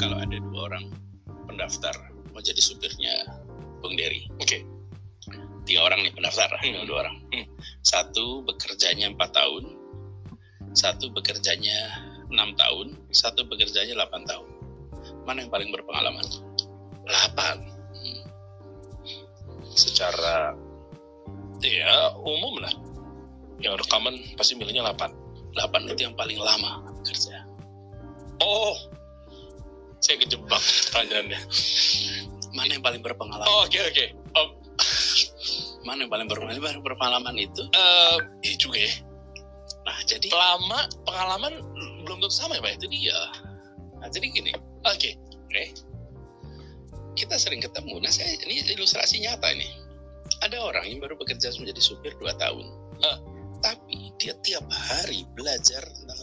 kalau ada dua orang pendaftar mau jadi supirnya Bung Dery. Oke. Okay. Tiga orang nih pendaftar, hmm. dua orang. Hmm. Satu bekerjanya empat tahun, satu bekerjanya enam tahun, satu bekerjanya delapan tahun. Mana yang paling berpengalaman? Delapan. Hmm. Secara ya umum lah. Yang rekaman pasti miliknya delapan. Delapan itu yang paling lama kerja. Oh, saya kejebak pertanyaannya. Mana yang paling berpengalaman? Oke oh, oke. Okay, okay. oh. mana yang paling berpengalaman, berpengalaman itu? Uh, juga ya. Nah jadi. Lama pengalaman belum tentu sama ya pak. Ya? Itu dia. Iya. Nah jadi gini. Oke. Okay. Oke. Kita sering ketemu. Nah saya ini ilustrasi nyata ini. Ada orang yang baru bekerja menjadi supir 2 tahun. Uh, tapi dia tiap hari belajar tentang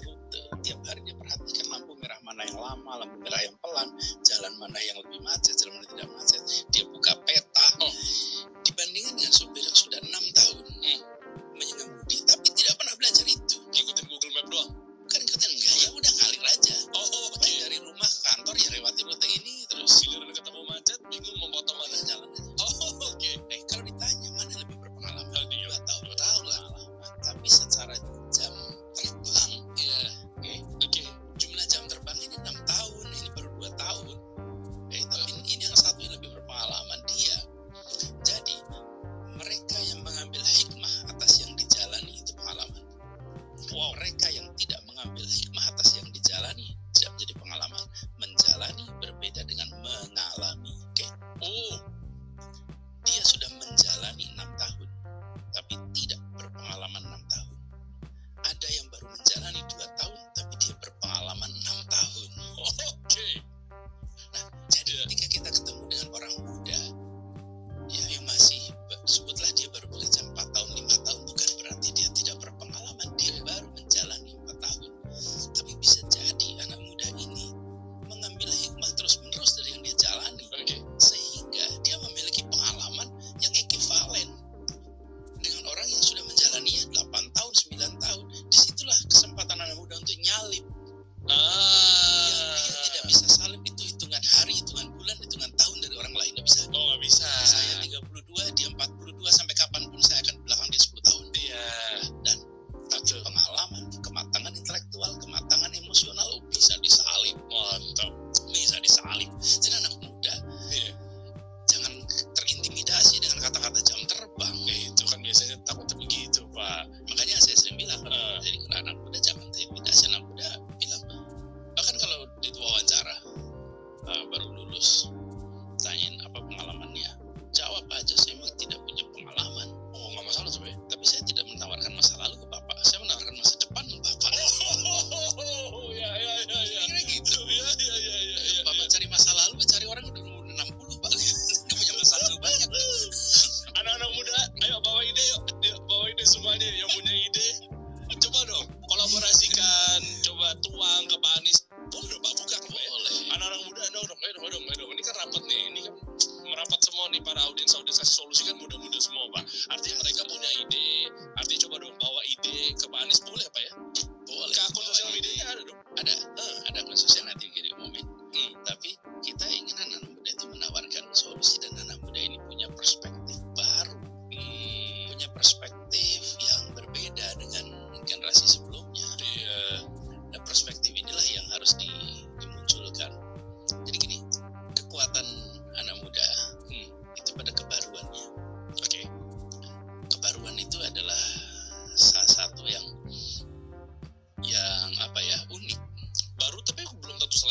bisa solusikan mudah-mudah semua pak. Artinya mereka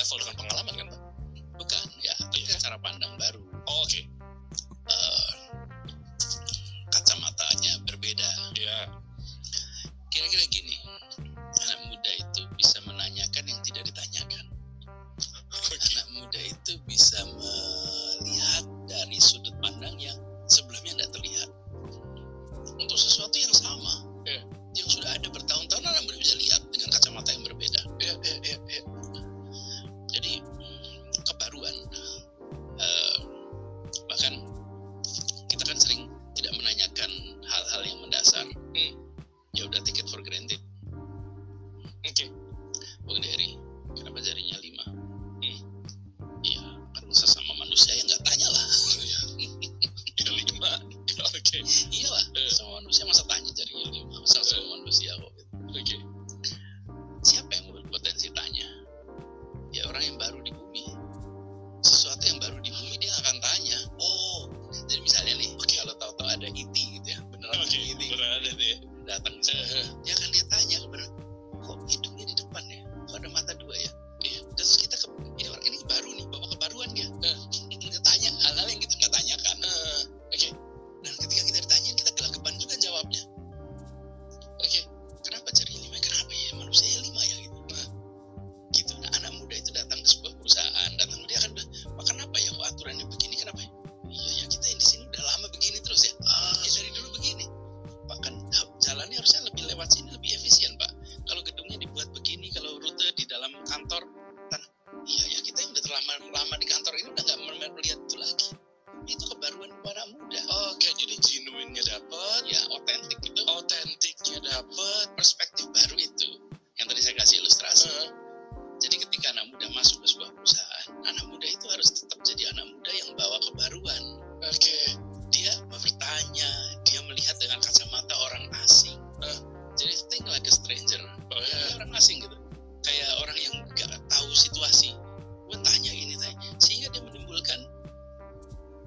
level dengan pengalaman kan pak? Bukan ya tentunya kan? cara pandang baru. Oh, oke. Okay. uh, kacamatanya berbeda. Ya kira-kira gini anak muda itu bisa menanyakan yang tidak ditanyakan. Okay. anak muda itu bisa melihat dari sudut pandang yang sebelumnya tidak terlihat. Untuk sesuatu yang sama yeah. yang sudah ada Okay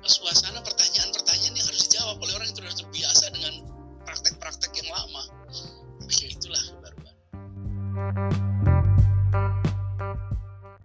was was